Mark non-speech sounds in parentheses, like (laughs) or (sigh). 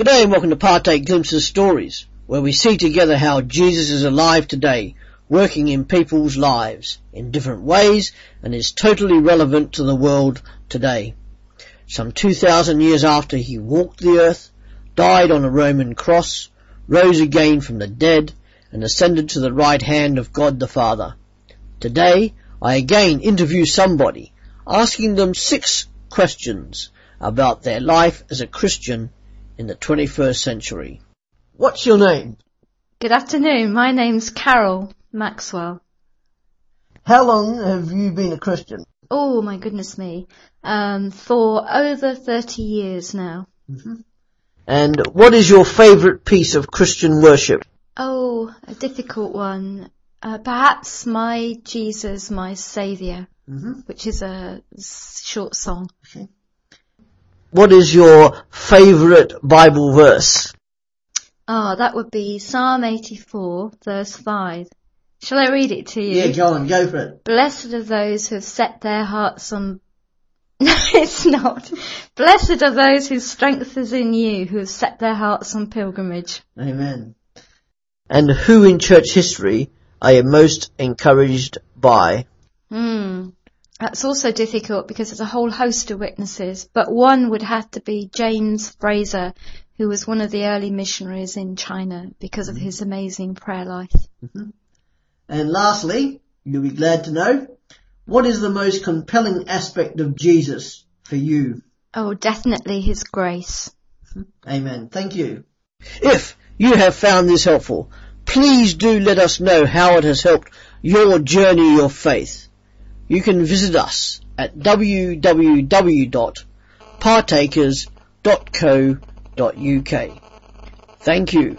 G'day and welcome to Partake Glimpses Stories, where we see together how Jesus is alive today, working in people's lives in different ways and is totally relevant to the world today. Some 2,000 years after he walked the earth, died on a Roman cross, rose again from the dead, and ascended to the right hand of God the Father. Today, I again interview somebody, asking them six questions about their life as a Christian in the 21st century. What's your name? Good afternoon. My name's Carol Maxwell. How long have you been a Christian? Oh my goodness me. Um, for over 30 years now. And what is your favourite piece of Christian worship? Oh, a difficult one. Uh, perhaps my Jesus, my Saviour, which is a short song. What is your favourite Bible verse? Oh, that would be Psalm 84, verse 5. Shall I read it to you? Yeah, go on, go for it. Blessed are those who have set their hearts on. (laughs) No, it's not. Blessed are those whose strength is in you, who have set their hearts on pilgrimage. Amen. And who in church history are you most encouraged by? Hmm. That's also difficult because there's a whole host of witnesses, but one would have to be James Fraser, who was one of the early missionaries in China because of mm-hmm. his amazing prayer life. Mm-hmm. And lastly, you'll be glad to know, what is the most compelling aspect of Jesus for you? Oh, definitely his grace. Mm-hmm. Amen. Thank you. If you have found this helpful, please do let us know how it has helped your journey of faith. You can visit us at www.partakers.co.uk. Thank you.